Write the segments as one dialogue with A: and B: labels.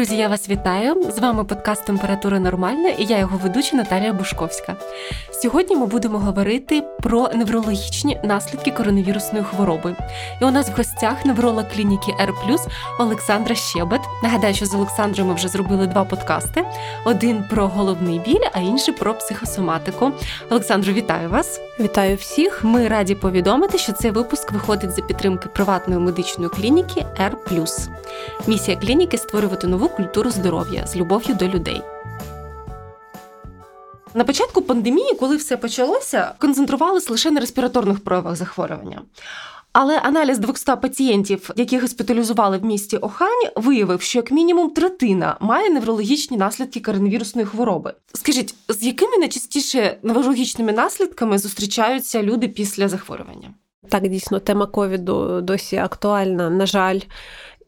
A: Друзі, я вас вітаю! З вами подкаст Температура Нормальна і я його ведуча Наталія Бушковська. Сьогодні ми будемо говорити про неврологічні наслідки коронавірусної хвороби. І у нас в гостях невролог клініки R+, Олександра Щебет. Нагадаю, що з Олександром ми вже зробили два подкасти: один про головний біль, а інший про психосоматику. Олександру, вітаю вас!
B: Вітаю всіх!
A: Ми раді повідомити, що цей випуск виходить за підтримки приватної медичної клініки R+. Місія клініки створювати нову культуру здоров'я з любов'ю до людей. На початку пандемії, коли все почалося, концентрувалися лише на респіраторних проявах захворювання. Але аналіз 200 пацієнтів, яких госпіталізували в місті Охань, виявив, що як мінімум третина має неврологічні наслідки коронавірусної хвороби. Скажіть, з якими найчастіше неврологічними наслідками зустрічаються люди після захворювання?
B: Так, дійсно, тема ковіду досі актуальна. На жаль,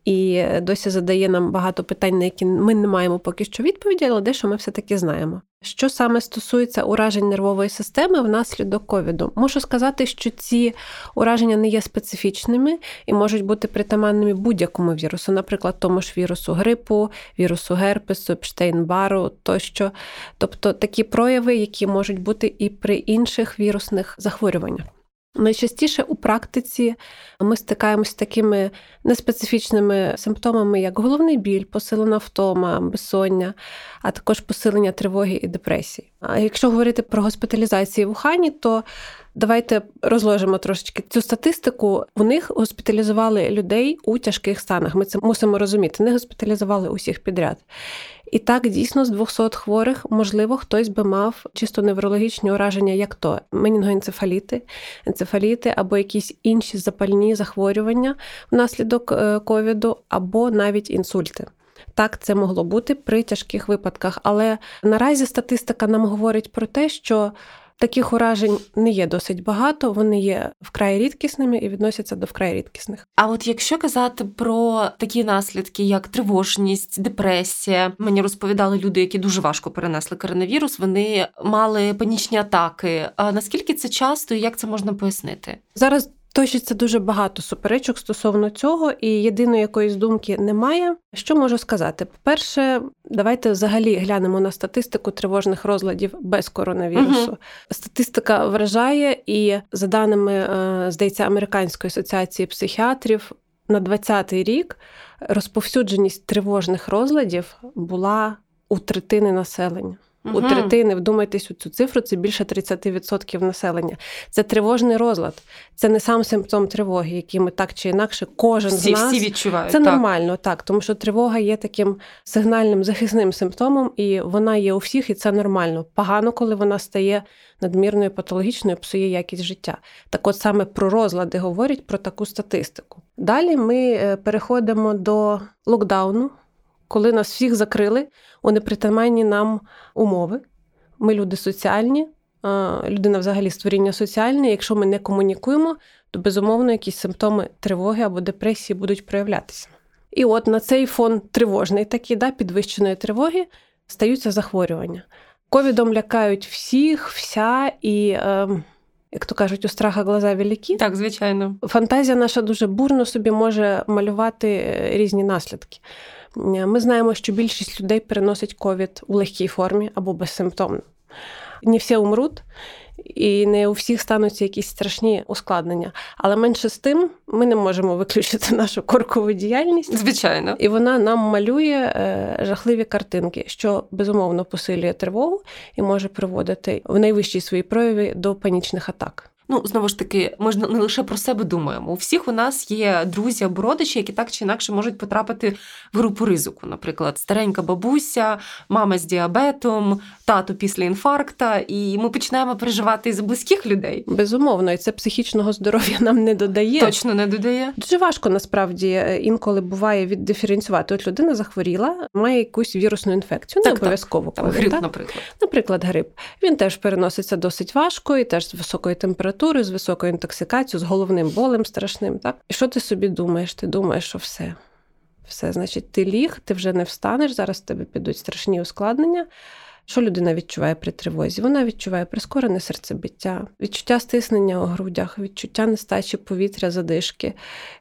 B: і досі задає нам багато питань, на які ми не маємо поки що відповіді, але дещо ми все-таки знаємо. Що саме стосується уражень нервової системи внаслідок ковіду, можу сказати, що ці ураження не є специфічними і можуть бути притаманними будь-якому вірусу, наприклад, тому ж вірусу грипу, вірусу герпесу, Пштейн-бару тощо. Тобто такі прояви, які можуть бути і при інших вірусних захворюваннях. Найчастіше у практиці ми стикаємося з такими неспецифічними симптомами, як головний біль, посилена втома, безсоння, а також посилення тривоги і депресії. А якщо говорити про госпіталізації в Ухані, то давайте розложимо трошечки цю статистику. У них госпіталізували людей у тяжких станах. Ми це мусимо розуміти. Не госпіталізували усіх підряд. І так дійсно з 200 хворих, можливо, хтось би мав чисто неврологічні ураження, як то менінгоенцефаліти, енцефаліти або якісь інші запальні захворювання внаслідок е, ковіду, або навіть інсульти. Так, це могло бути при тяжких випадках, але наразі статистика нам говорить про те, що Таких уражень не є досить багато, вони є вкрай рідкісними і відносяться до вкрай рідкісних.
A: А от якщо казати про такі наслідки, як тривожність, депресія, мені розповідали люди, які дуже важко перенесли коронавірус, вони мали панічні атаки. А наскільки це часто і як це можна пояснити?
B: Зараз Точиться дуже багато суперечок стосовно цього, і єдиної якоїсь думки немає. Що можу сказати? По-перше, давайте взагалі глянемо на статистику тривожних розладів без коронавірусу. Угу. Статистика вражає, і за даними е, здається Американської асоціації психіатрів, на 20-й рік розповсюдженість тривожних розладів була у третини населення. У третини, вдумайтесь у цю цифру, це більше 30% населення. Це тривожний розлад. Це не сам симптом тривоги, який ми так чи інакше, кожен
A: всі,
B: з нас
A: всі відчувають.
B: Це
A: так.
B: нормально, так, тому що тривога є таким сигнальним захисним симптомом, і вона є у всіх, і це нормально. Погано, коли вона стає надмірною патологічною, псує якість життя. Так, от саме про розлади говорять про таку статистику. Далі ми е, переходимо до локдауну коли нас всіх закрили у непритаманні нам умови. Ми люди соціальні, людина взагалі створіння соціальне. Якщо ми не комунікуємо, то безумовно якісь симптоми тривоги або депресії будуть проявлятися. І от на цей фон тривожний, такий, да, підвищеної тривоги, стаються захворювання. Ковідом лякають всіх, вся і. Е, як то кажуть, у страха глаза великі.
A: Так, звичайно.
B: Фантазія наша дуже бурно собі може малювати е, різні наслідки. Ми знаємо, що більшість людей переносить ковід у легкій формі або безсимптомно. Не всі умруть, і не у всіх стануться якісь страшні ускладнення. Але менше з тим ми не можемо виключити нашу коркову діяльність.
A: Звичайно.
B: І вона нам малює е, жахливі картинки, що безумовно посилює тривогу і може приводити в найвищій своїй прояві до панічних атак.
A: Ну, знову ж таки, ми ж не лише про себе думаємо. У всіх у нас є друзі або родичі, які так чи інакше можуть потрапити в групу ризику. Наприклад, старенька бабуся, мама з діабетом, тато після інфаркта, і ми починаємо переживати за близьких людей.
B: Безумовно, і це психічного здоров'я нам не додає.
A: Точно не додає.
B: Дуже важко насправді е, інколи буває віддиференціювати. От людина захворіла, має якусь вірусну інфекцію, не обов'язково
A: так. Там, грип, так? наприклад.
B: Наприклад, грип. Він теж переноситься досить важко і теж з високою температурою з високою інтоксикацією, з головним болем страшним. Так? І що ти собі думаєш? Ти думаєш, що все. Все, значить, ти ліг, ти вже не встанеш, зараз в тебе підуть страшні ускладнення. Що людина відчуває при тривозі? Вона відчуває прискорене серцебиття, відчуття стиснення у грудях, відчуття нестачі повітря, задишки.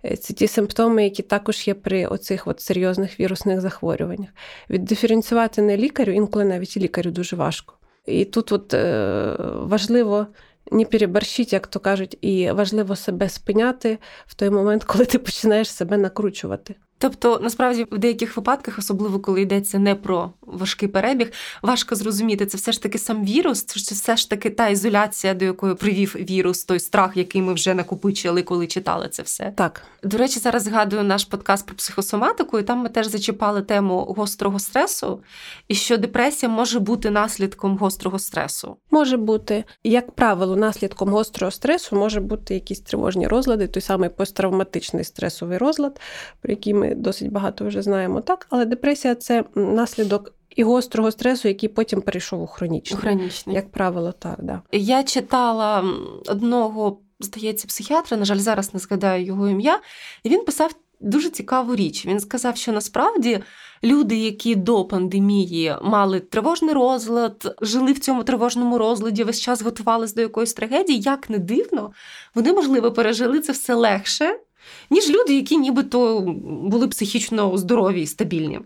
B: Е, це ті симптоми, які також є при оцих от серйозних вірусних захворюваннях. Віддиференціювати не лікарю, інколи навіть лікарю дуже важко. І тут от е, важливо не переборщить, як то кажуть, і важливо себе спиняти в той момент, коли ти починаєш себе накручувати.
A: Тобто, насправді, в деяких випадках, особливо коли йдеться не про важкий перебіг, важко зрозуміти, це все ж таки сам вірус, це все ж таки та ізоляція, до якої привів вірус, той страх, який ми вже накопичили, коли читали це все.
B: Так
A: до речі, зараз згадую наш подкаст про психосоматику, і там ми теж зачіпали тему гострого стресу, і що депресія може бути наслідком гострого стресу.
B: Може бути, як правило, наслідком гострого стресу може бути якісь тривожні розлади, той самий посттравматичний стресовий розлад, про який ми досить багато вже знаємо, так, але депресія це наслідок. І гострого стресу, який потім перейшов у хронічний.
A: Хронічний.
B: Як правило, так. Да.
A: Я читала одного, здається, психіатра, на жаль, зараз не згадаю його ім'я, і він писав дуже цікаву річ. Він сказав, що насправді люди, які до пандемії мали тривожний розлад, жили в цьому тривожному розладі, весь час готувалися до якоїсь трагедії, як не дивно, вони, можливо, пережили це все легше ніж люди, які нібито були психічно здорові і стабільні.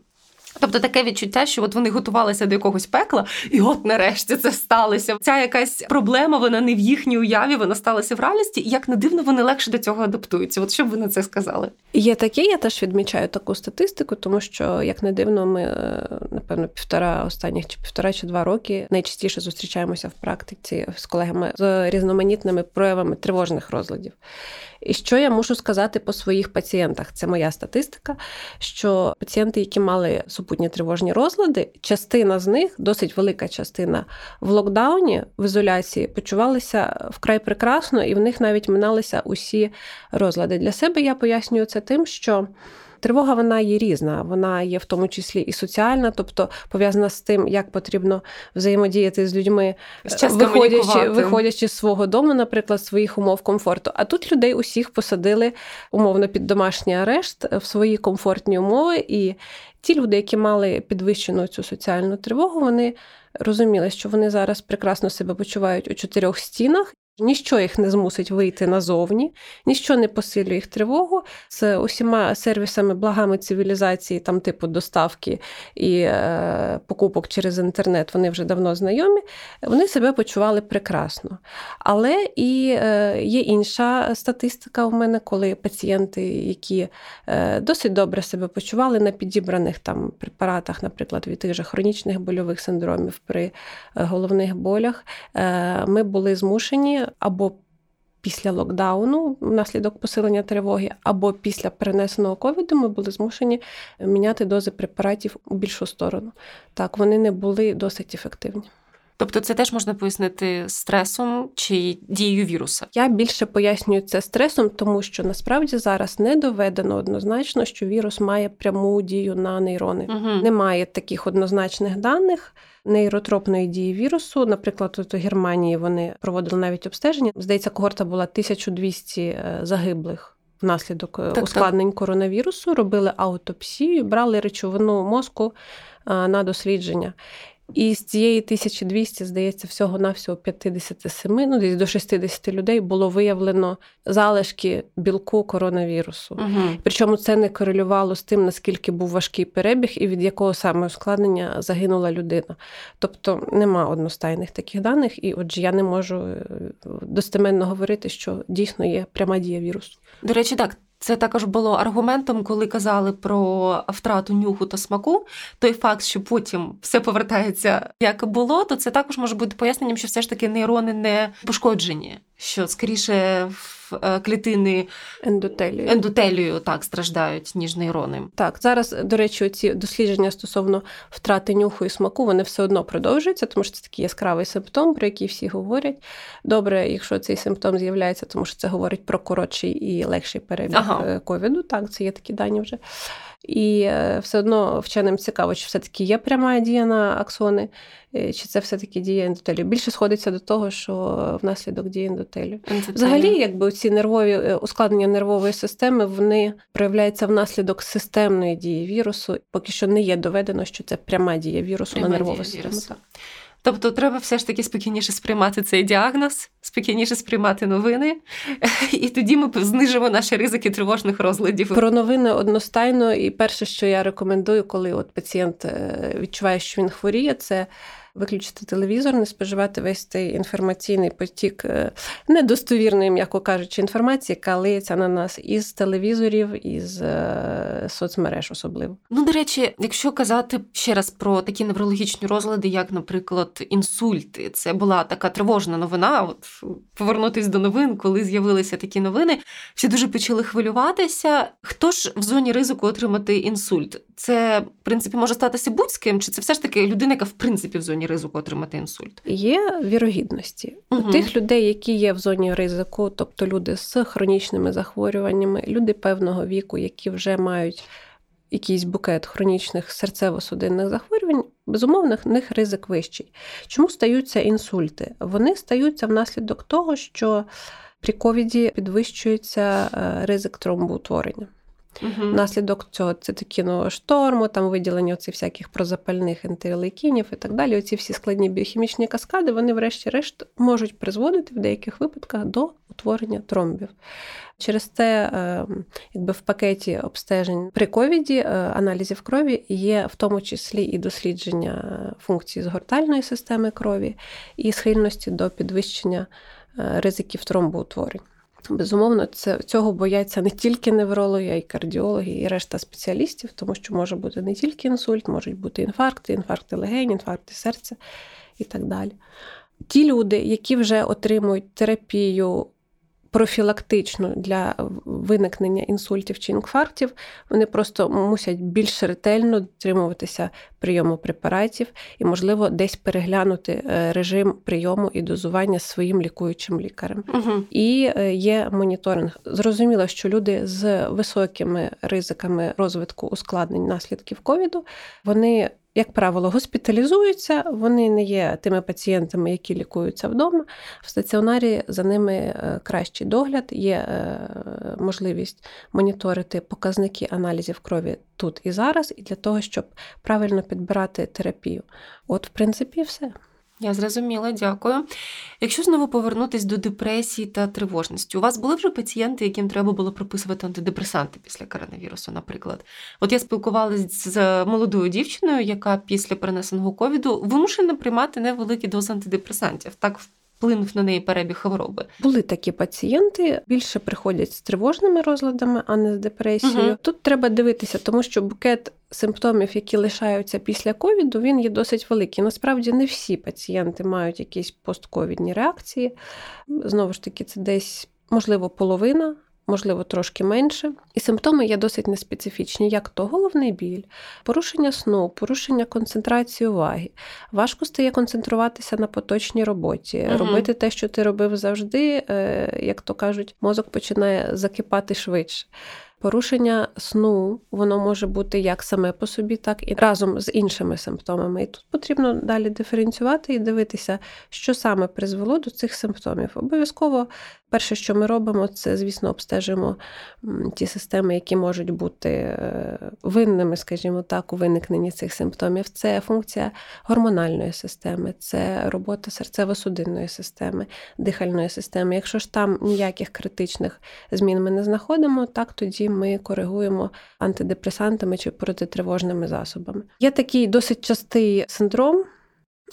A: Тобто таке відчуття, що от вони готувалися до якогось пекла, і от нарешті це сталося. Ця якась проблема, вона не в їхній уяві, вона сталася в реальності, і як не дивно, вони легше до цього адаптуються. От що б ви на це сказали?
B: Є таке, я теж відмічаю таку статистику, тому що як не дивно, ми е, напевно півтора останніх чи півтора чи два роки найчастіше зустрічаємося в практиці з колегами з різноманітними проявами тривожних розладів. І що я мушу сказати по своїх пацієнтах? Це моя статистика. Що пацієнти, які мали супутні тривожні розлади, частина з них, досить велика частина в локдауні в ізоляції, почувалися вкрай прекрасно, і в них навіть миналися усі розлади. Для себе я пояснюю це тим, що. Тривога вона є різна, вона є в тому числі і соціальна, тобто пов'язана з тим, як потрібно взаємодіяти з людьми, виходячи виходячи з свого дому, наприклад, своїх умов комфорту. А тут людей усіх посадили умовно під домашній арешт в свої комфортні умови, і ті люди, які мали підвищену цю соціальну тривогу, вони розуміли, що вони зараз прекрасно себе почувають у чотирьох стінах, Ніщо їх не змусить вийти назовні, ніщо не посилює їх тривогу з усіма сервісами, благами цивілізації, там типу доставки і е, покупок через інтернет, вони вже давно знайомі. Вони себе почували прекрасно. Але і е, є інша статистика у мене, коли пацієнти, які е, досить добре себе почували на підібраних там препаратах, наприклад, від тих же хронічних больових синдромів при е, головних болях, е, ми були змушені або після локдауну, внаслідок посилення тривоги, або після перенесеного ковіду ми були змушені міняти дози препаратів у більшу сторону. Так, вони не були досить ефективні.
A: Тобто це теж можна пояснити стресом чи дією віруса?
B: Я більше пояснюю це стресом, тому що насправді зараз не доведено однозначно, що вірус має пряму дію на нейрони. Угу. Немає таких однозначних даних нейротропної дії вірусу. Наприклад, тут у Германії вони проводили навіть обстеження. Здається, когорта була 1200 е, загиблих. Внаслідок е, так, ускладнень так. коронавірусу робили аутопсію, брали речовину мозку е, на дослідження. І з цієї 1200, здається, всього-навсього 57, ну десь до 60 людей було виявлено залишки білку коронавірусу. Угу. Причому це не корелювало з тим, наскільки був важкий перебіг і від якого саме ускладнення загинула людина. Тобто нема одностайних таких даних, і отже, я не можу е, достеменно говорити, що дійсно є пряма дія вірусу.
A: До речі, так. Це також було аргументом, коли казали про втрату нюху та смаку. Той факт, що потім все повертається як було, то це також може бути поясненням, що все ж таки нейрони не пошкоджені що скоріше клітини
B: ендотелію
A: ендотелію так страждають, ніж нейрони.
B: Так, зараз, до речі, ці дослідження стосовно втрати нюху і смаку, вони все одно продовжуються, тому що це такий яскравий симптом, про який всі говорять. Добре, якщо цей симптом з'являється, тому що це говорить про коротший і легший перебіг ага. Е, ковіду. Так, це є такі дані вже. І е, все одно вченим цікаво, чи все-таки є пряма дія на аксони Чи це все-таки дія ендотелію? Більше сходиться до того, що внаслідок дії ендотелію. Взагалі, якби ці нервові ускладнення нервової системи вони проявляються внаслідок системної дії вірусу. Поки що не є доведено, що це пряма дія вірусу пряма на нервову систему.
A: Тобто треба все ж таки спокійніше сприймати цей діагноз, спокійніше сприймати новини, і тоді ми знижимо наші ризики тривожних розладів.
B: Про новини одностайно. І перше, що я рекомендую, коли от пацієнт е, відчуває, що він хворіє, це виключити телевізор, не споживати весь цей інформаційний потік е, недостовірної, м'яко кажучи, інформації, яка лиється на нас із телевізорів, із е, соцмереж, особливо.
A: Ну, до речі, якщо казати ще раз про такі неврологічні розлади, як, наприклад, інсульти, це була така тривожна новина. От повернутись до новин, коли з'явилися такі новини, всі дуже почали хвилюватися. Хто ж в зоні ризику отримати інсульт? Це в принципі може статися будь-ким, чи це все ж таки людина, яка в принципі в зоні ризику отримати інсульт?
B: Є вірогідності угу. у тих людей, які є в зоні ризику, тобто люди з хронічними захворюваннями, люди певного віку, які вже мають якийсь букет хронічних серцево-судинних захворювань, безумовно, в них ризик вищий. Чому стаються інсульти? Вони стаються внаслідок того, що при ковіді підвищується е, ризик тромбоутворення. Угу. Наслідок цього цитокінового шторму, там виділення оцих всяких прозапальних ентерлейкінів і так далі. Оці всі складні біохімічні каскади, вони, врешті-решт, можуть призводити в деяких випадках до утворення тромбів. Через це, ем, якби в пакеті обстежень при ковіді е, аналізів крові є в тому числі і дослідження функції згортальної системи крові і схильності до підвищення е, ризиків тромбоутворень. Безумовно, це цього бояться не тільки неврологи, а й кардіологи, і решта спеціалістів, тому що може бути не тільки інсульт, можуть бути інфаркти, інфаркти легень, інфаркти серця і так далі. Ті люди, які вже отримують терапію профілактичну для виникнення інсультів чи інфарктів, вони просто мусять більш ретельно дотримуватися прийому препаратів і, можливо, десь переглянути е, режим прийому і дозування своїм лікуючим лікарем. Угу. І е, є моніторинг. Зрозуміло, що люди з високими ризиками розвитку ускладнень наслідків ковіду вони як правило, госпіталізуються, вони не є тими пацієнтами, які лікуються вдома. В стаціонарі за ними е, кращий догляд, є е, можливість моніторити показники аналізів крові тут і зараз, і для того, щоб правильно підбирати терапію. От, в принципі, все.
A: Я зрозуміла, дякую. Якщо знову повернутися до депресії та тривожності, у вас були вже пацієнти, яким треба було прописувати антидепресанти після коронавірусу, наприклад. От я спілкувалася з молодою дівчиною, яка після перенесеного ковіду вимушена приймати невеликі дози антидепресантів. Так вплинув на неї перебіг хвороби.
B: Були такі пацієнти, більше приходять з тривожними розладами, а не з депресією. Угу. Тут треба дивитися, тому що букет симптомів, які лишаються після ковіду, він є досить великий. Насправді не всі пацієнти мають якісь постковідні реакції. Знову ж таки, це десь. Можливо, половина можливо, трошки менше. І симптоми є досить неспецифічні, як то головний біль, порушення сну, порушення концентрації уваги. Важко стає концентруватися на поточній роботі, угу. робити те, що ти робив завжди, е, як то кажуть, мозок починає закипати швидше. Порушення сну воно може бути як саме по собі, так і разом з іншими симптомами. І тут потрібно далі диференціювати і дивитися, що саме призвело до цих симптомів. Обов'язково перше, що ми робимо, це, звісно, обстежимо ті системи, які можуть бути е, винними, скажімо так, у виникненні цих симптомів. Це функція гормональної системи, це робота серцево-судинної системи, дихальної системи. Якщо ж там ніяких критичних змін ми не знаходимо, так тоді ми коригуємо антидепресантами чи протитривожними засобами. Є такий досить частий синдром.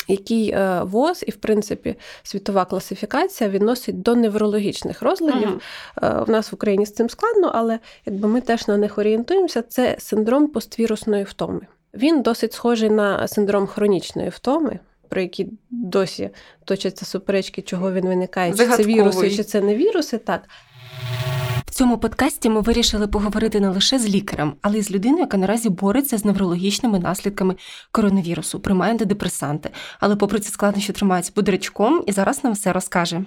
B: Який е, ВОЗ і, в принципі, світова класифікація відносить до неврологічних розладів. Uh-huh. В нас в Україні з цим складно, але якби ми теж на них орієнтуємося, це синдром поствірусної втоми. Він досить схожий на синдром хронічної втоми, про які досі точаться суперечки, чого він виникає, чи це віруси, чи це не віруси. Так.
A: Цьому подкасті ми вирішили поговорити не лише з лікарем, але й з людиною, яка наразі бореться з неврологічними наслідками коронавірусу, приймає антидепресанти, але, попри це складнощі, тримається бодрячком і зараз нам все розкаже.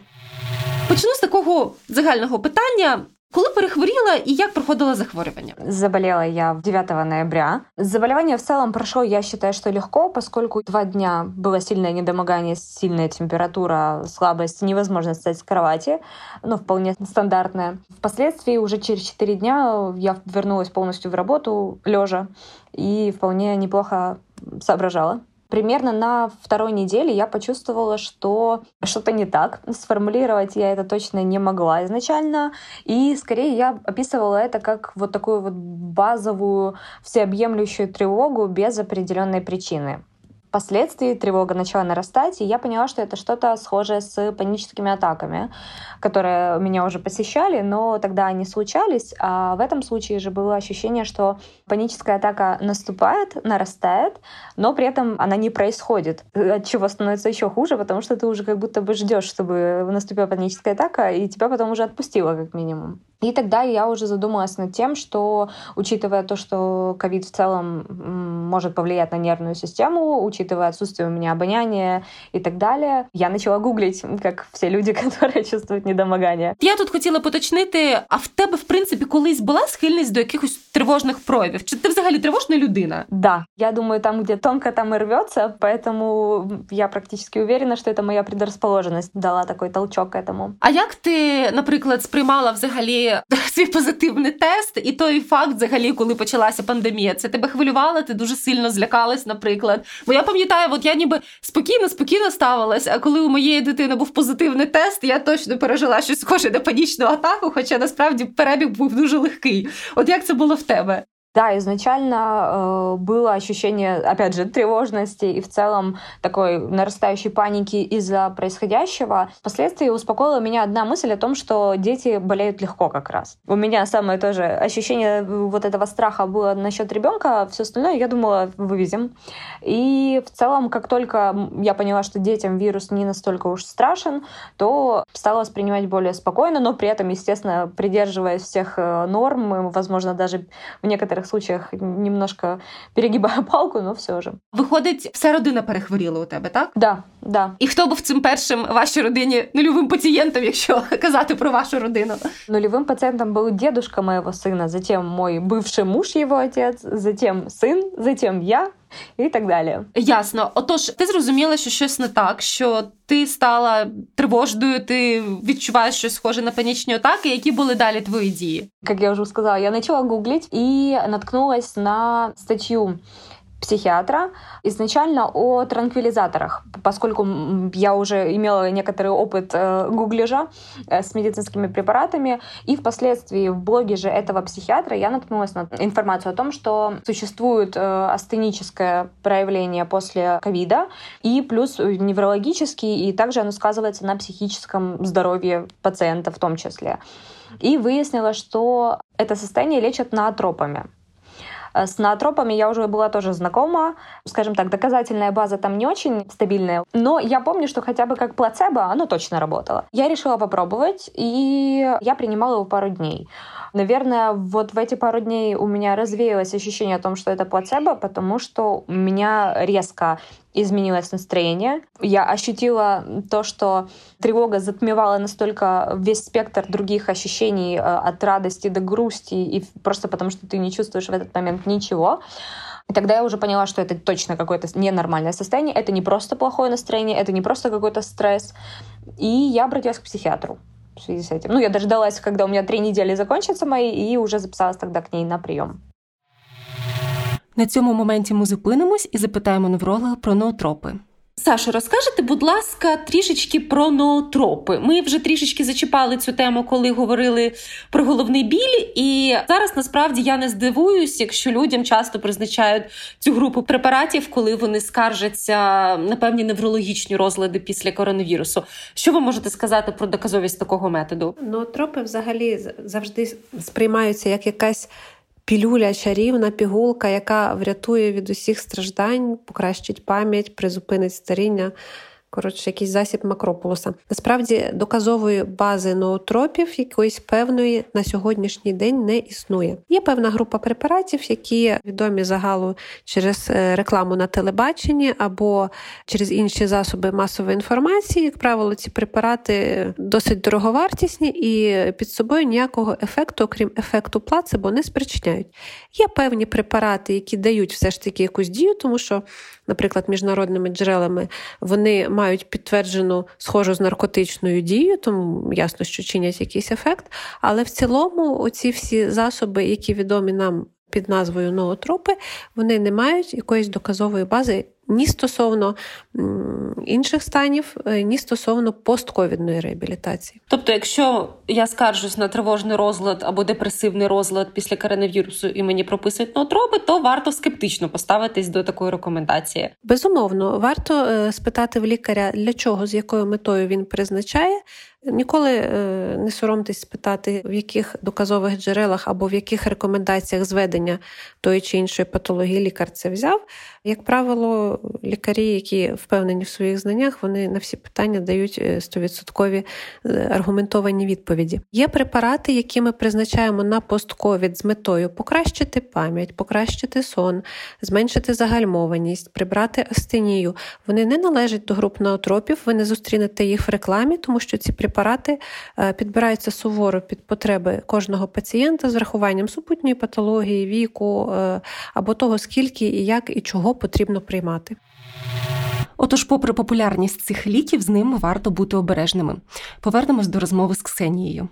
A: Почну з такого загального питання. Коли перехворіла і як проходило захворювання?
C: Заболела я 9 ноября. Заболевание в целом прошло, я считаю, что легко, поскольку два дня было сильное недомогание, сильная температура, слабость, невозможность встать с кровати, ну, вполне стандартная. Впоследствии уже через 4 дня я вернулась полностью в работу лежа и вполне неплохо соображала. Примерно на второй неделе я почувствовала, что что-то не так. Сформулировать я это точно не могла изначально. И скорее я описывала это как вот такую вот базовую всеобъемлющую тревогу без определенной причины. Впоследствии тревога начала нарастать, и я поняла, что это что-то схожее с паническими атаками, которые меня уже посещали, но тогда они случались. А в этом случае же было ощущение, что паническая атака наступает, нарастает, но при этом она не происходит, от чего становится еще хуже, потому что ты уже как будто бы ждешь, чтобы наступила паническая атака, и тебя потом уже отпустила как минимум. И тогда я уже задумалась над тем, что, учитывая то, что ковид в целом может повлиять на нервную систему, учитывая отсутствие у меня обоняния и так далее, я начала гуглить, как все люди, которые чувствують недомагання.
A: Я тут хотіла поточнити, а в тебе, в принципі, колись була схильність до якихось тривожних проявів? Чи ти взагалі тривожна людина?
C: Да, я думаю, там, где тонко, там и рвется, поэтому я практически уверена, что это моя предрасположенность дала такой толчок к этому.
A: А як ти, наприклад, сприймала взагалі свій позитивний тест, і той факт, взагалі, коли почалася пандемія, це тебе хвилювало, ти дуже сильно злякалась, наприклад. Бо я пам'ятаю, от я ніби спокійно, спокійно ставилась. А коли у моєї дитини був позитивний тест, я точно пережила щось схоже на панічну атаку, хоча насправді перебіг був дуже легкий. От як це було в тебе?
C: Да, изначально э, было ощущение, опять же, тревожности и в целом такой нарастающей паники из-за происходящего. Впоследствии успокоила меня одна мысль о том, что дети болеют легко как раз. У меня самое тоже ощущение вот этого страха было насчет ребенка, все остальное я думала, вывезем. И в целом, как только я поняла, что детям вирус не настолько уж страшен, то стала воспринимать более спокойно, но при этом, естественно, придерживаясь всех э, норм, возможно, даже в некоторых некоторых случаях немножко перегибаю палку, но все же.
A: Виходить, вся родина перехворіла у тебе, так?
C: Да, да.
A: І хто був цим першим вашій родині нульовим пацієнтом, якщо казати про вашу родину?
C: Нулевым пациентом был дедушка моего сына, затем мой бывший муж, его отец, затем сын, затем я, і так далі.
A: Ясно. Отож, ти зрозуміла, що щось не так, що ти стала тривожною, ти відчуваєш щось схоже на панічні атаки. Які були далі твої дії?
C: Як я вже сказала, я почала гуглити і наткнулась на статтю психиатра изначально о транквилизаторах, поскольку я уже имела некоторый опыт э, гуглежа э, с медицинскими препаратами, и впоследствии в блоге же этого психиатра я наткнулась на информацию о том, что существует э, астеническое проявление после ковида, и плюс неврологический, и также оно сказывается на психическом здоровье пациента в том числе. И выяснила, что это состояние лечат наотропами. Э, с наотропами я уже была тоже знакома. Скажем так, доказательная база там не очень стабильная. Но я помню, что хотя бы как плацебо оно точно работало. Я решила попробовать, и я принимала его пару дней. Наверное, вот в эти пару дней у меня развеялось ощущение о том, что это плацебо, потому что у меня резко изменилось настроение. Я ощутила то, что тревога затмевала настолько весь спектр других ощущений э, от радости до грусти, и просто потому что ты не чувствуешь в этот момент ничего. И тогда я уже поняла, что это точно какое-то ненормальное состояние, это не просто плохое настроение, это не просто какой-то стресс. И я обратилась к психиатру в связи с этим. Ну, я дождалась, когда у меня три недели закончатся мои, и уже записалась тогда к ней на прийом.
A: На цьому моменті ми зупинимось і запитаємо невролога про ноотропи. Саша, розкажете, будь ласка, трішечки про ноотропи. Ми вже трішечки зачіпали цю тему, коли говорили про головний біль. І зараз насправді я не здивуюсь, якщо людям часто призначають цю групу препаратів, коли вони скаржаться на певні неврологічні розлади після коронавірусу. Що ви можете сказати про доказовість такого методу?
B: Ноотропи взагалі завжди сприймаються як якась пілюля, чарівна пігулка, яка врятує від усіх страждань, покращить пам'ять, призупинить старіння. Коротше, якийсь засіб макрополуса. Насправді доказової бази ноотропів якоїсь певної на сьогоднішній день не існує. Є певна група препаратів, які відомі загалу через е, рекламу на телебаченні або через інші засоби масової інформації. Як правило, ці препарати досить дороговартісні і під собою ніякого ефекту, окрім ефекту плацебо, не спричиняють. Є певні препарати, які дають все ж таки якусь дію, тому що, наприклад, міжнародними джерелами вони мають підтверджену схожу з наркотичною дією, тому ясно, що чинять якийсь ефект. Але в цілому, оці всі засоби, які відомі нам під назвою ноотропи, вони не мають якоїсь доказової бази ні стосовно інших станів, е, ні стосовно постковідної реабілітації.
A: Тобто, якщо я скаржусь на тривожний розлад або депресивний розлад після коронавірусу і мені прописують ноотропи, то варто скептично поставитись до такої рекомендації.
B: Безумовно, варто е, спитати в лікаря, для чого з якою метою він призначає. Ніколи е, не соромтесь спитати, в яких доказових джерелах або в яких рекомендаціях зведення тої чи іншої патології лікар це взяв. Як правило, лікарі, які впевнені в своїх знаннях, вони на всі питання дають 100% е, е, аргументовані відповіді. Є препарати, які ми призначаємо на постковід з метою покращити пам'ять, покращити сон, зменшити загальмованість, прибрати астенію. Вони не належать до груп наотропів, ви не зустрінете їх в рекламі, тому що ці препарати е, підбираються суворо під потреби кожного пацієнта з врахуванням супутньої патології, віку або того, скільки і як і чого потрібно приймати.
A: Отож, попри популярність цих ліків, з ними варто бути обережними. Повернемось до розмови з Ксенією.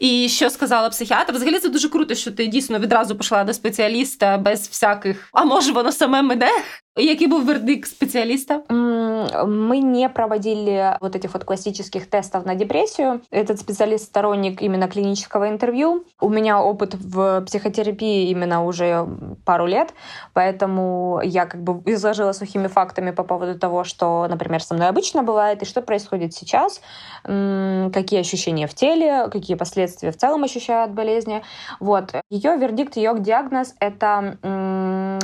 A: І що сказала психіатр? Взагалі це дуже круто, що ти дійсно відразу пішла до спеціаліста без всяких, а може воно саме мене? Який був вердикт специалиста?
C: Мы не проводили вот этих вот классических тестов на депрессию. Этот специалист сторонник именно клинического интервью. У меня опыт в психотерапии именно уже пару лет, поэтому я как бы изложила сухими фактами по поводу того, что, например, со мной обычно бывает и что происходит сейчас, какие ощущения в теле, какие последствия в целом ощущают от болезни. Вот. Ее вердикт, ее диагноз — это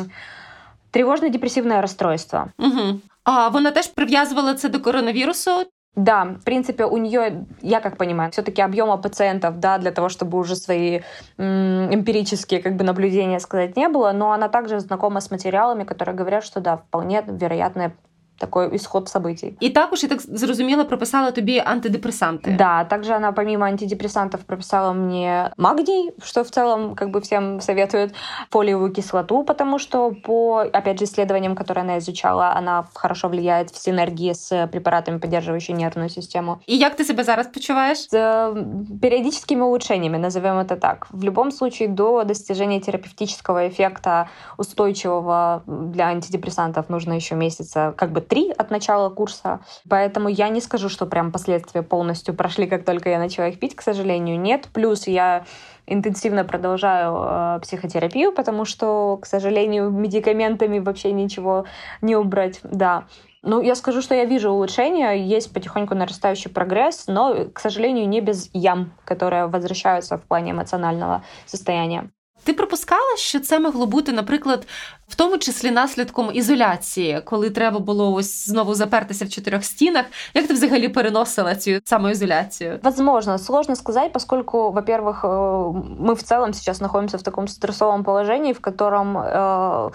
C: Тривожне депресивне розстройство.
A: Угу. А вона теж прив'язувала це до коронавірусу.
C: Да, в принципе, у нее, я как понимаю, все-таки объема пациентов, да, для того, чтобы уже свои м- эмпирические как бы наблюдения сказать не было, но она также знакома с материалами, которые говорят, что да, вполне вероятное такой исход событий.
A: И також, я так зрозумела, прописала тобі антидепрессанты.
C: Да, также она помимо антидепрессантов прописала мне магний, что в целом как бы всем советует, фолиевую кислоту, потому что по, опять же, исследованиям, которые она изучала, она хорошо влияет в синергии с препаратами, поддерживающими нервную систему.
A: И как ты себя зараз почуваешь?
C: С э, периодическими улучшениями, назовем это так. В любом случае, до достижения терапевтического эффекта устойчивого для антидепрессантов нужно еще месяца как бы три от начала курса. Поэтому я не скажу, что прям последствия полностью прошли, как только я начала их пить, к сожалению, нет. Плюс я интенсивно продолжаю э, психотерапию, потому что, к сожалению, медикаментами вообще ничего не убрать. Да. Ну, я скажу, что я вижу улучшения, есть потихоньку нарастающий прогресс, но, к сожалению, не без ям, которые возвращаются в плане эмоционального состояния.
A: Ти припускала, що це могло бути, наприклад, в тому числі наслідком ізоляції, коли треба було ось знову запертися в чотирьох стінах. Як ти взагалі переносила цю самоизоляцию?
C: Возможно, сложно сказать, поскольку, во-первых, э, мы в целом сейчас находимся в таком стрессовом положении, в котором э,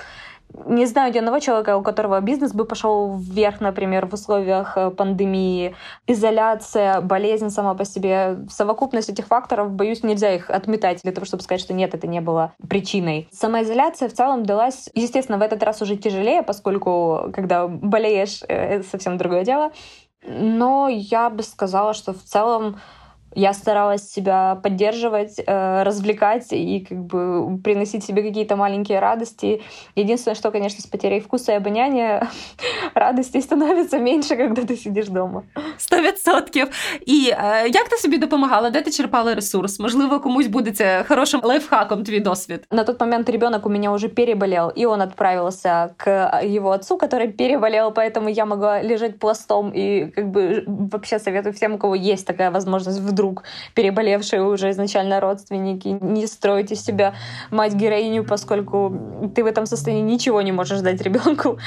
C: не знаю ни одного человека, у которого бизнес бы пошел вверх, например, в условиях э, пандемии. Изоляция, болезнь сама по себе, совокупность этих факторов, боюсь, нельзя их отметать для того, чтобы сказать, что нет, это не было причиной. Самоизоляция в целом далась, естественно, в этот раз уже тяжелее, поскольку когда болеешь, э, это совсем другое дело. Но я бы сказала, что в целом я старалась себя поддерживать, э, развлекать и как бы приносить себе какие-то маленькие радости. Единственное, что, конечно, с потерей вкуса и обоняния радості становиться менше, когда ти сидиш вдома.
A: Сто відсотків. І е, як ти собі допомагала? Де ти черпала ресурс? Можливо, комусь буде це хорошим лайфхаком твій досвід.
C: На тот момент ребенок у меня уже переболел, и он отправился к его отцу, который переболел, поэтому я могла лежать пластом. И как бы вообще советую всем, у кого есть такая возможность в вдруг переболевшие уже изначально родственники. Не строить из себя мать-героиню, поскольку ты в этом состоянии ничего не можешь дать ребенку.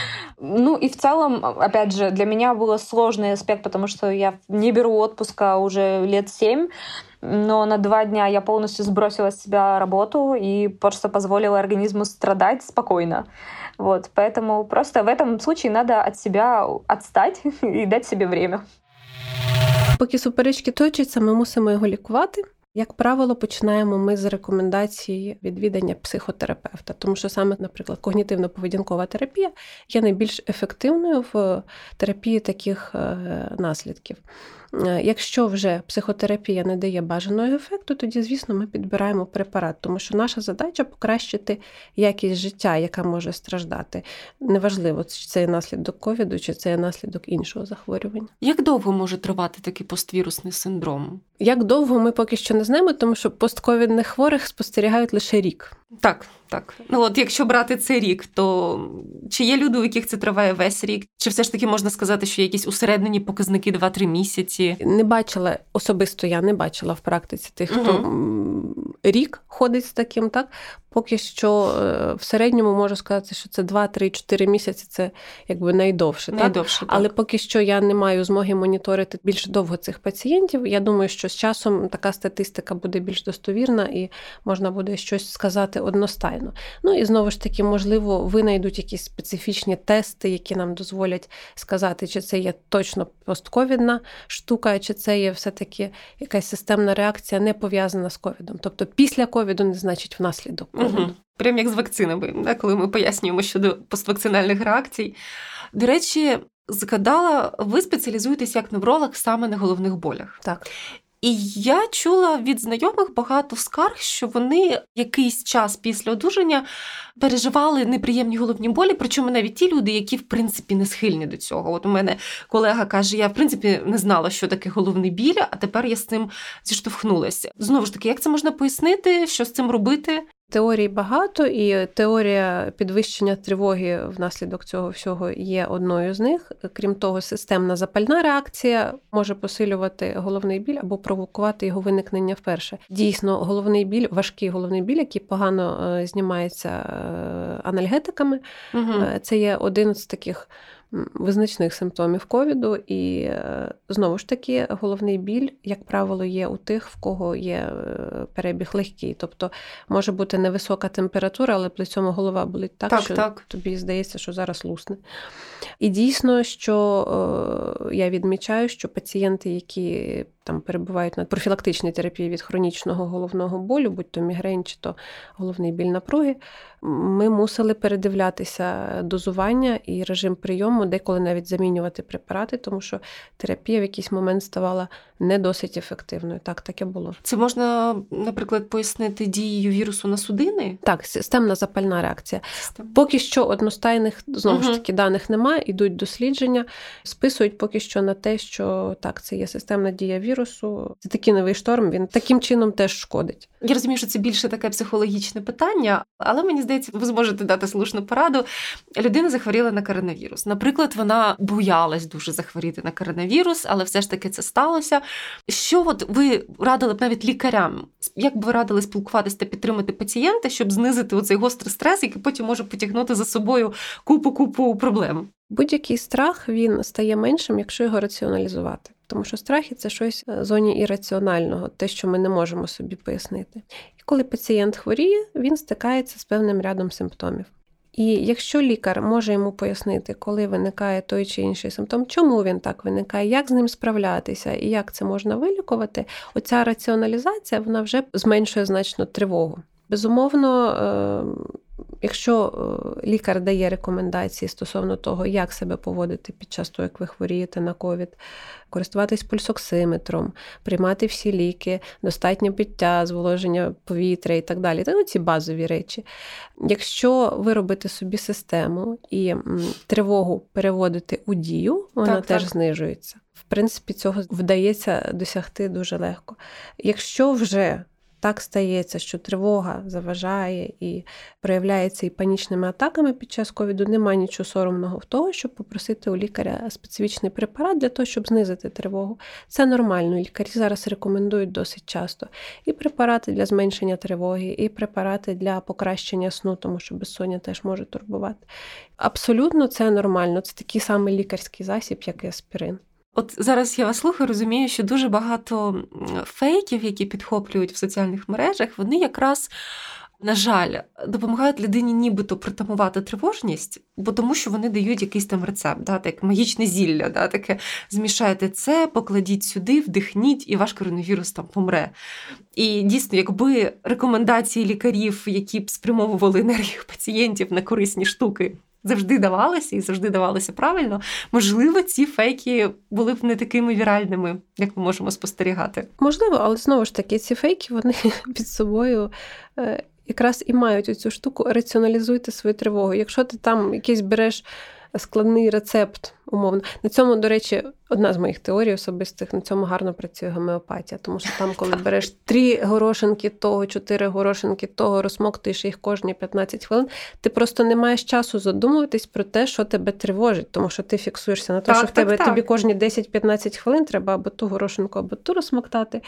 C: Ну и в целом, опять же, для меня был сложный аспект, потому что я не беру отпуска уже лет семь, но на два дня я полностью сбросила с себя работу и просто позволила организму страдать спокойно. Вот, поэтому просто в этом случае надо от себя отстать і дати собі время.
B: Поки суперечки точаться, ми мусимо його лікувати. Як правило, починаємо ми з рекомендації відвідання психотерапевта, тому що саме, наприклад, когнітивно-поведінкова терапія є найбільш ефективною в терапії таких е, наслідків. Е, якщо вже психотерапія не дає бажаного ефекту, тоді, звісно, ми підбираємо препарат, тому що наша задача покращити якість життя, яка може страждати. Неважливо, чи це є наслідок ковіду, чи це є наслідок іншого захворювання.
A: Як довго може тривати такий поствірусний синдром?
B: Як довго ми поки що не знаємо, тому що постковідних хворих спостерігають лише рік.
A: Так, так. Ну от якщо брати цей рік, то чи є люди, у яких це триває весь рік? Чи все ж таки можна сказати, що якісь усереднені показники 2-3 місяці?
B: Не бачила особисто, я не бачила в практиці тих, хто угу. рік ходить з таким, так Поки що е, в середньому можу сказати, що це 2-3-4 місяці це якби найдовше.
A: найдовше
B: так? Але поки що я не маю змоги моніторити більш довго цих пацієнтів. Я думаю, що з часом така статистика буде більш достовірна і можна буде щось сказати одностайно. Ну і знову ж таки, можливо, винайдуть якісь специфічні тести, які нам дозволять сказати, чи це є точно постковідна штука, чи це є все-таки якась системна реакція, не пов'язана з ковідом. Тобто після ковіду не значить внаслідок.
A: Угу. Прям як з вакцинами, коли ми пояснюємо щодо поствакцинальних реакцій. До речі, згадала, ви спеціалізуєтесь як невролог саме на головних болях.
B: Так.
A: І я чула від знайомих багато скарг, що вони якийсь час після одужання переживали неприємні головні болі, причому навіть ті люди, які в принципі не схильні до цього. От у мене колега каже: я в принципі не знала, що таке головний біль, а тепер я з цим зіштовхнулася. Знову ж таки, як це можна пояснити, що з цим робити?
B: Теорій багато, і теорія підвищення тривоги внаслідок цього всього є одною з них. Крім того, системна запальна реакція може посилювати головний біль або провокувати його виникнення вперше. Дійсно, головний біль, важкий головний біль, який погано е, знімається е, анальгетиками. Угу. Це є один з таких визначних симптомів ковіду, і е, знову ж таки головний біль, як правило, є у тих, в кого є е, перебіг легкий. Тобто може бути невисока температура, але при цьому голова болить так,
A: так
B: що
A: так.
B: тобі здається, що зараз лусне. І дійсно, що е, я відмічаю, що пацієнти, які там перебувають на профілактичній терапії від хронічного головного болю, будь то мігрень чи то головний біль напруги, ми мусили передивлятися дозування і режим прийому, деколи навіть замінювати препарати, тому що терапія в якийсь момент ставала не досить ефективною. Так, таке було.
A: Це можна, наприклад, пояснити дією вірусу на судини?
B: Так, системна запальна реакція. Систем. Поки що одностайних знову угу. ж таки даних немає, ідуть дослідження, списують поки що на те, що так, це є системна дія вірусу. Це такий новий шторм. Він таким чином теж шкодить.
A: Я розумію, що це більше таке психологічне питання, але мені здається, ви зможете дати слушну пораду. Людина захворіла на коронавірус. Наприклад, вона боялась дуже захворіти на коронавірус, але все ж таки це сталося. Що от ви радили б навіть лікарям? Як би ви радили спілкуватися та підтримати пацієнта, щоб знизити оцей гострий стрес, який потім може потягнути за собою купу-купу проблем?
B: Будь-який страх він стає меншим, якщо його раціоналізувати. Тому що страхи це щось в зоні ірраціонального, те, що ми не можемо собі пояснити. І коли пацієнт хворіє, він стикається з певним рядом симптомів. І якщо лікар може йому пояснити, коли виникає той чи інший симптом, чому він так виникає, як з ним справлятися і як це можна вилікувати, оця раціоналізація вона вже зменшує значно тривогу. Безумовно, ем, Якщо е, лікар дає рекомендації стосовно того, як себе поводити під час того, як ви хворієте на ковід, користуватись пульсоксиметром, приймати всі ліки, достатнє пиття, зволоження повітря і так далі, це ці базові речі. Якщо ви робите собі систему і тривогу переводити у дію, вона так, теж так. знижується. В принципі, цього вдається досягти дуже легко. Якщо вже так стається, що тривога заважає і проявляється і панічними атаками під час ковіду, немає нічого соромного в того, щоб попросити у лікаря специфічний препарат для того, щоб знизити тривогу. Це нормально. Лікарі зараз рекомендують досить часто і препарати для зменшення тривоги, і препарати для покращення сну, тому що безсоння теж може турбувати. Абсолютно це нормально. Це такий самий лікарський засіб, як і аспірин.
A: От зараз я вас слухаю, розумію, що дуже багато фейків, які підхоплюють в соціальних мережах, вони якраз. На жаль, допомагають людині нібито притамувати тривожність, бо тому що вони дають якийсь там рецепт, да, так магічне зілля, да, таке змішайте це, покладіть сюди, вдихніть, і ваш коронавірус там помре. І дійсно, якби рекомендації лікарів, які б спрямовували енергію пацієнтів на корисні штуки, завжди давалися і завжди давалися правильно, можливо, ці фейки були б не такими віральними, як ми можемо спостерігати.
B: Можливо, але знову ж таки, ці фейки вони під собою. Е, якраз і мають оцю штуку раціоналізуйте свою тривогу. Якщо ти там якийсь береш складний рецепт, умовно. На цьому, до речі, одна з моїх теорій особистих, на цьому гарно працює гомеопатія. Тому що там, коли береш три горошинки того, чотири горошинки того, розмоктуєш їх кожні 15 хвилин, ти просто не маєш часу задумуватись про те, що тебе тривожить, тому що ти фіксуєшся на те, що в тебе так. тобі кожні 10-15 хвилин треба або ту горошинку, або ту розмоктати.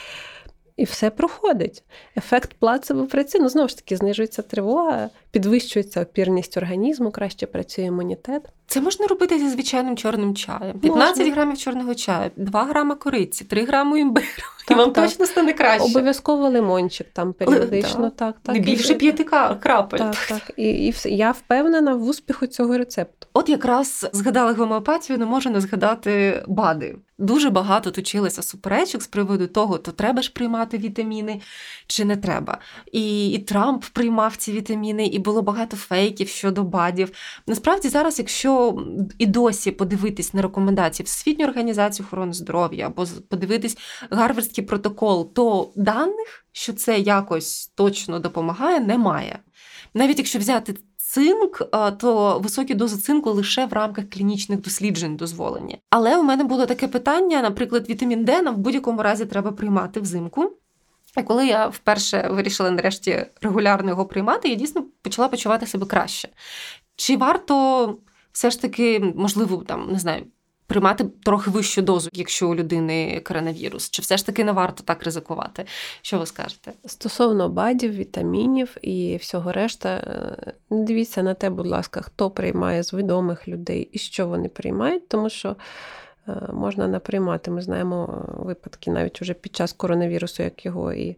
B: І все проходить. Ефект плацебо працює. Ну, знову ж таки, знижується тривога, підвищується опірність організму, краще працює імунітет.
A: Це можна робити зі звичайним чорним чаєм. 15 можна. грамів чорного чаю, 2 грами кориці, 3 грами імбиру. І вам так. точно стане краще.
B: Обов'язково лимончик там періодично. Да. так, так.
A: Не більше п'яти крапель.
B: Так, так. І, і я впевнена в успіху цього рецепту.
A: От якраз згадали гомеопатію, не можу не згадати БАДи. Дуже багато точилося суперечок з приводу того, то треба ж приймати вітаміни чи не треба. І і Трамп приймав ці вітаміни, і було багато фейків щодо БАДів. Насправді, зараз, якщо і досі подивитись на рекомендації Всесвітньої організації охорони здоров'я або подивитись гарвардський протокол, то даних, що це якось точно допомагає, немає. Навіть якщо взяти цинк, то високі дози цинку лише в рамках клінічних досліджень дозволені. Але у мене було таке питання: наприклад, вітамін Д нам в будь-якому разі треба приймати взимку. І коли я вперше вирішила нарешті регулярно його приймати, я дійсно почала почувати себе краще. Чи варто все ж таки, можливо, там не знаю, приймати трохи вищу дозу, якщо у людини коронавірус, чи все ж таки не варто так ризикувати? Що ви скажете?
B: Стосовно бадів, вітамінів і всього решта, е, дивіться на те, будь ласка, хто приймає з відомих людей і що вони приймають, тому що. Е, можна наприймати. Ми знаємо випадки навіть уже під час коронавірусу, як його і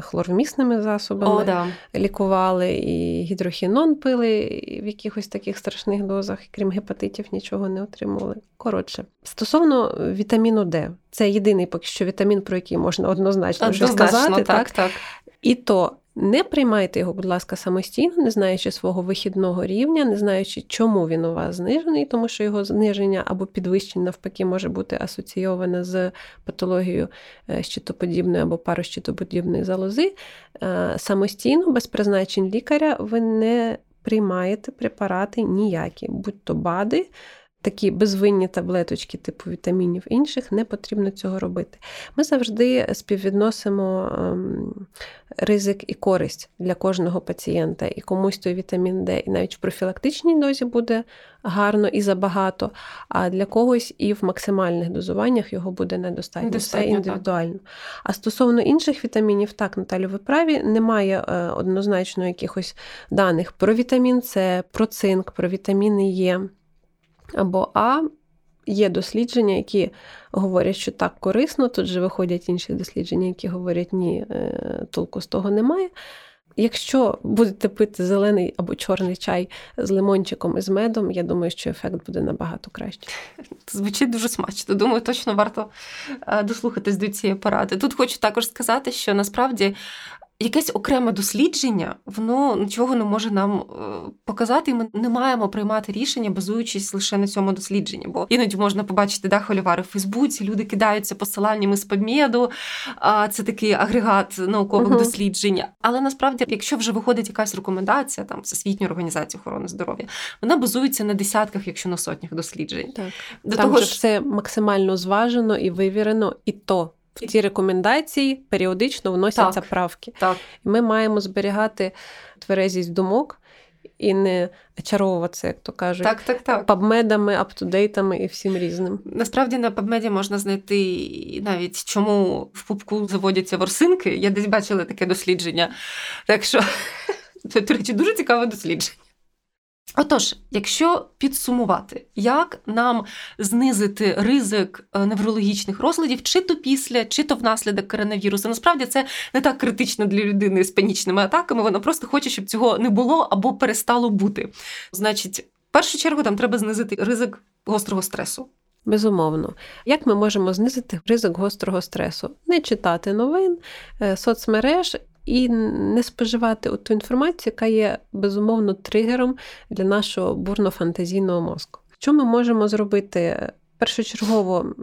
B: хлорвмісними засобами
A: О, да.
B: лікували, і гідрохінон пили в якихось таких страшних дозах, крім гепатитів, нічого не отримували. Коротше, стосовно вітаміну Д, це єдиний поки що вітамін, про який можна однозначно вже сказати.
A: Так, так.
B: І то не приймайте його, будь ласка, самостійно, не знаючи свого вихідного рівня, не знаючи, чому він у вас знижений, тому що його зниження або підвищення навпаки може бути асоційоване з патологією е, щитоподібної або парощитоподібної залози. Е, самостійно, без призначень лікаря, ви не приймаєте препарати ніякі, будь-то БАДи такі безвинні таблеточки, типу вітамінів інших, не потрібно цього робити. Ми завжди співвідносимо ем, ризик і користь для кожного пацієнта. І комусь той вітамін Д і навіть в профілактичній дозі буде гарно і забагато, а для когось і в максимальних дозуваннях його буде недостатньо. Достатньо, Все індивідуально. Так. А стосовно інших вітамінів, так, Наталю, ви праві, немає е, однозначно якихось даних про вітамін С, про цинк, про вітаміни Е або А. Є дослідження, які говорять, що так корисно. Тут же виходять інші дослідження, які говорять, ні, е, толку з того немає. Якщо будете пити зелений або чорний чай з лимончиком і з медом, я думаю, що ефект буде набагато кращий.
A: Звучить дуже смачно. Думаю, точно варто е, дослухатись до цієї поради. Тут хочу також сказати, що насправді якесь окреме дослідження, воно нічого не може нам е, показати, і ми не маємо приймати рішення, базуючись лише на цьому дослідженні. Бо іноді можна побачити да, холівари в Фейсбуці, люди кидаються посиланнями з PubMed, а це такий агрегат наукових uh-huh. досліджень. Але насправді, якщо вже виходить якась рекомендація там Всесвітньої організації охорони здоров'я, вона базується на десятках, якщо на сотнях досліджень.
B: Так. До Там того ж все максимально зважено і вивірено, і то В ці рекомендації періодично вносяться
A: Так.
B: правки.
A: Так.
B: І ми маємо зберігати тверезість думок і не очаровуватися, як то кажуть,
A: Так, так, так.
B: пабмедами, аптудейтами і всім різним.
A: Насправді на PubMed можна знайти навіть чому в пупку заводяться ворсинки. Я десь бачила таке дослідження. Так що до речі, дуже цікаве дослідження. Отож, якщо підсумувати, як нам знизити ризик е, неврологічних розладів, чи то після, чи то внаслідок коронавірусу, насправді це не так критично для людини з панічними атаками. Вона просто хоче, щоб цього не було або перестало бути. Значить, в першу чергу там треба знизити ризик гострого стресу.
B: Безумовно, як ми можемо знизити ризик гострого стресу? Не читати новин, е, соцмереж і не споживати ту інформацію, яка є безумовно тригером для нашого бурно-фантазійного мозку. Що ми можемо зробити? Першочергово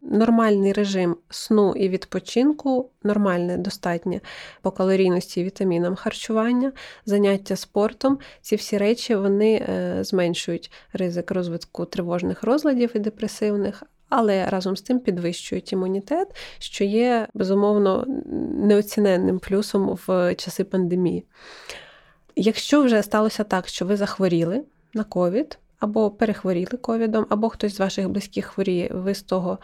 B: нормальний режим сну і відпочинку, нормальне, достатнє по калорійності і вітамінам харчування, заняття спортом. Ці всі речі вони е, зменшують ризик розвитку тривожних розладів і депресивних. Але разом з тим підвищують імунітет, що є безумовно неоціненним плюсом в часи пандемії. Якщо вже сталося так, що ви захворіли на ковід, або перехворіли ковідом, або хтось з ваших близьких хворіє, ви з того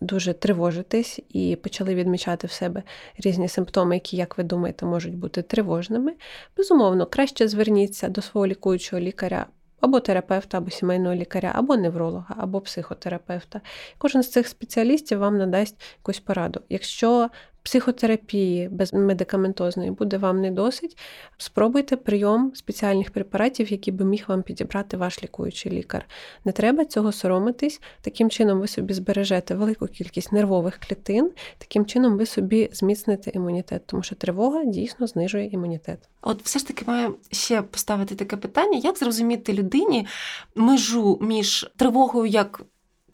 B: дуже тривожитесь і почали відмічати в себе різні симптоми, які, як ви думаєте, можуть бути тривожними. Безумовно, краще зверніться до свого лікуючого лікаря. Або терапевта, або сімейного лікаря, або невролога, або психотерапевта. Кожен з цих спеціалістів вам надасть якусь пораду. Якщо психотерапії безмедикаментозної буде вам не досить, спробуйте прийом спеціальних препаратів, які би міг вам підібрати ваш лікуючий лікар. Не треба цього соромитись. Таким чином ви собі збережете велику кількість нервових клітин, таким чином ви собі зміцните імунітет, тому що тривога дійсно знижує імунітет.
A: От все ж таки маю ще поставити таке питання: як зрозуміти людині межу між тривогою як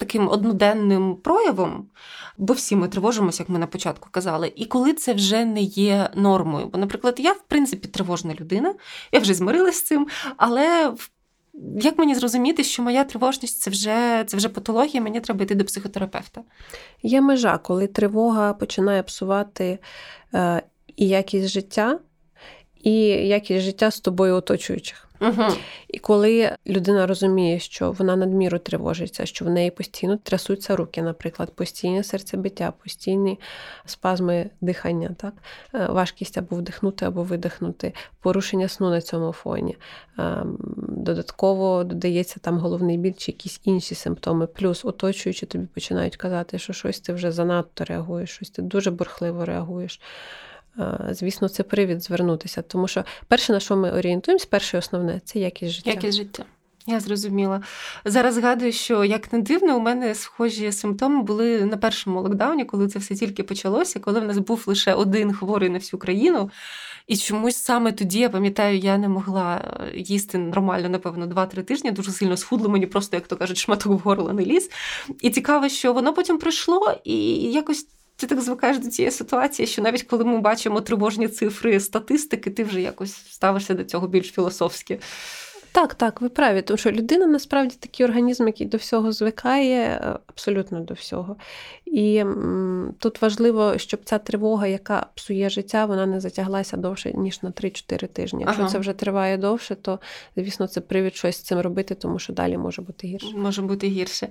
A: таким одноденним проявом, бо всі ми тривожимося, як ми на початку казали, і коли це вже не є нормою. Бо, наприклад, я, в принципі, тривожна людина, я вже змирилась з цим, але як мені зрозуміти, що моя тривожність це вже це вже патологія, мені треба йти до психотерапевта?
B: Є межа, коли тривога починає псувати е, і якість життя, і якість життя з тобою оточуючих.
A: Угу.
B: І коли людина розуміє, що вона надміру тривожиться, що в неї постійно трясуться руки, наприклад, постійне серцебиття, постійні спазми дихання, так? важкість або вдихнути, або видихнути, порушення сну на цьому фоні. Додатково додається там головний біль чи якісь інші симптоми. Плюс оточуючи тобі починають казати, що щось ти вже занадто реагуєш, щось ти дуже бурхливо реагуєш. Звісно, це привід звернутися, тому що перше, на що ми орієнтуємося, перше основне це якість життя.
A: Якість життя. Я зрозуміла. Зараз згадую, що як не дивно, у мене схожі симптоми були на першому локдауні, коли це все тільки почалося, коли в нас був лише один хворий на всю країну. І чомусь саме тоді, я пам'ятаю, я не могла їсти нормально, напевно, 2-3 тижні, дуже сильно схудло, мені просто, як то кажуть, шматок в горло не ліз. І цікаво, що воно потім прийшло і якось. Ти так звикаєш до цієї ситуації, що навіть коли ми бачимо тривожні цифри статистики, ти вже якось ставишся до цього більш філософськи.
B: Так, так, ви праві, тому що людина насправді такий організм, який до всього звикає, абсолютно до всього. І тут важливо, щоб ця тривога, яка псує життя, вона не затяглася довше, ніж на 3-4 тижні. Якщо ага. це вже триває довше, то, звісно, це привід щось з цим робити, тому що далі може бути гірше.
A: Може бути гірше.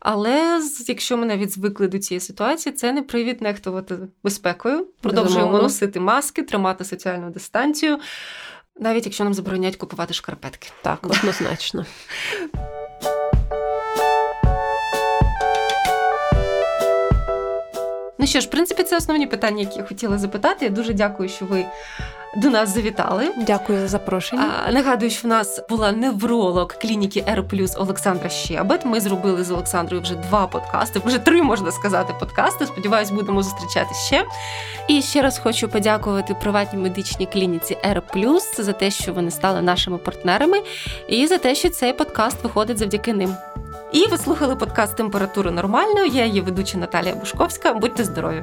A: Але якщо ми навіть звикли до цієї ситуації, це не привід нехтувати безпекою. Продовжуємо Безумовно. носити маски, тримати соціальну дистанцію. Навіть якщо нам заборонять купувати шкарпетки.
B: Так, однозначно.
A: Ну що ж, в принципі, це основні питання, які я хотіла запитати. Я дуже дякую, що ви до нас завітали.
B: Дякую за запрошення.
A: А, Нагадую, що в нас була невролог клініки Р Олександра Щебет. Ми зробили з Олександрою вже два подкасти, вже три можна сказати, подкасти. Сподіваюсь, будемо зустрічати ще. І ще раз хочу подякувати приватній медичній клініці Р за те, що вони стали нашими партнерами, і за те, що цей подкаст виходить завдяки ним. І ви слухали подкаст Температура нормальною. Я її ведуча Наталія Бушковська. Будьте здорові!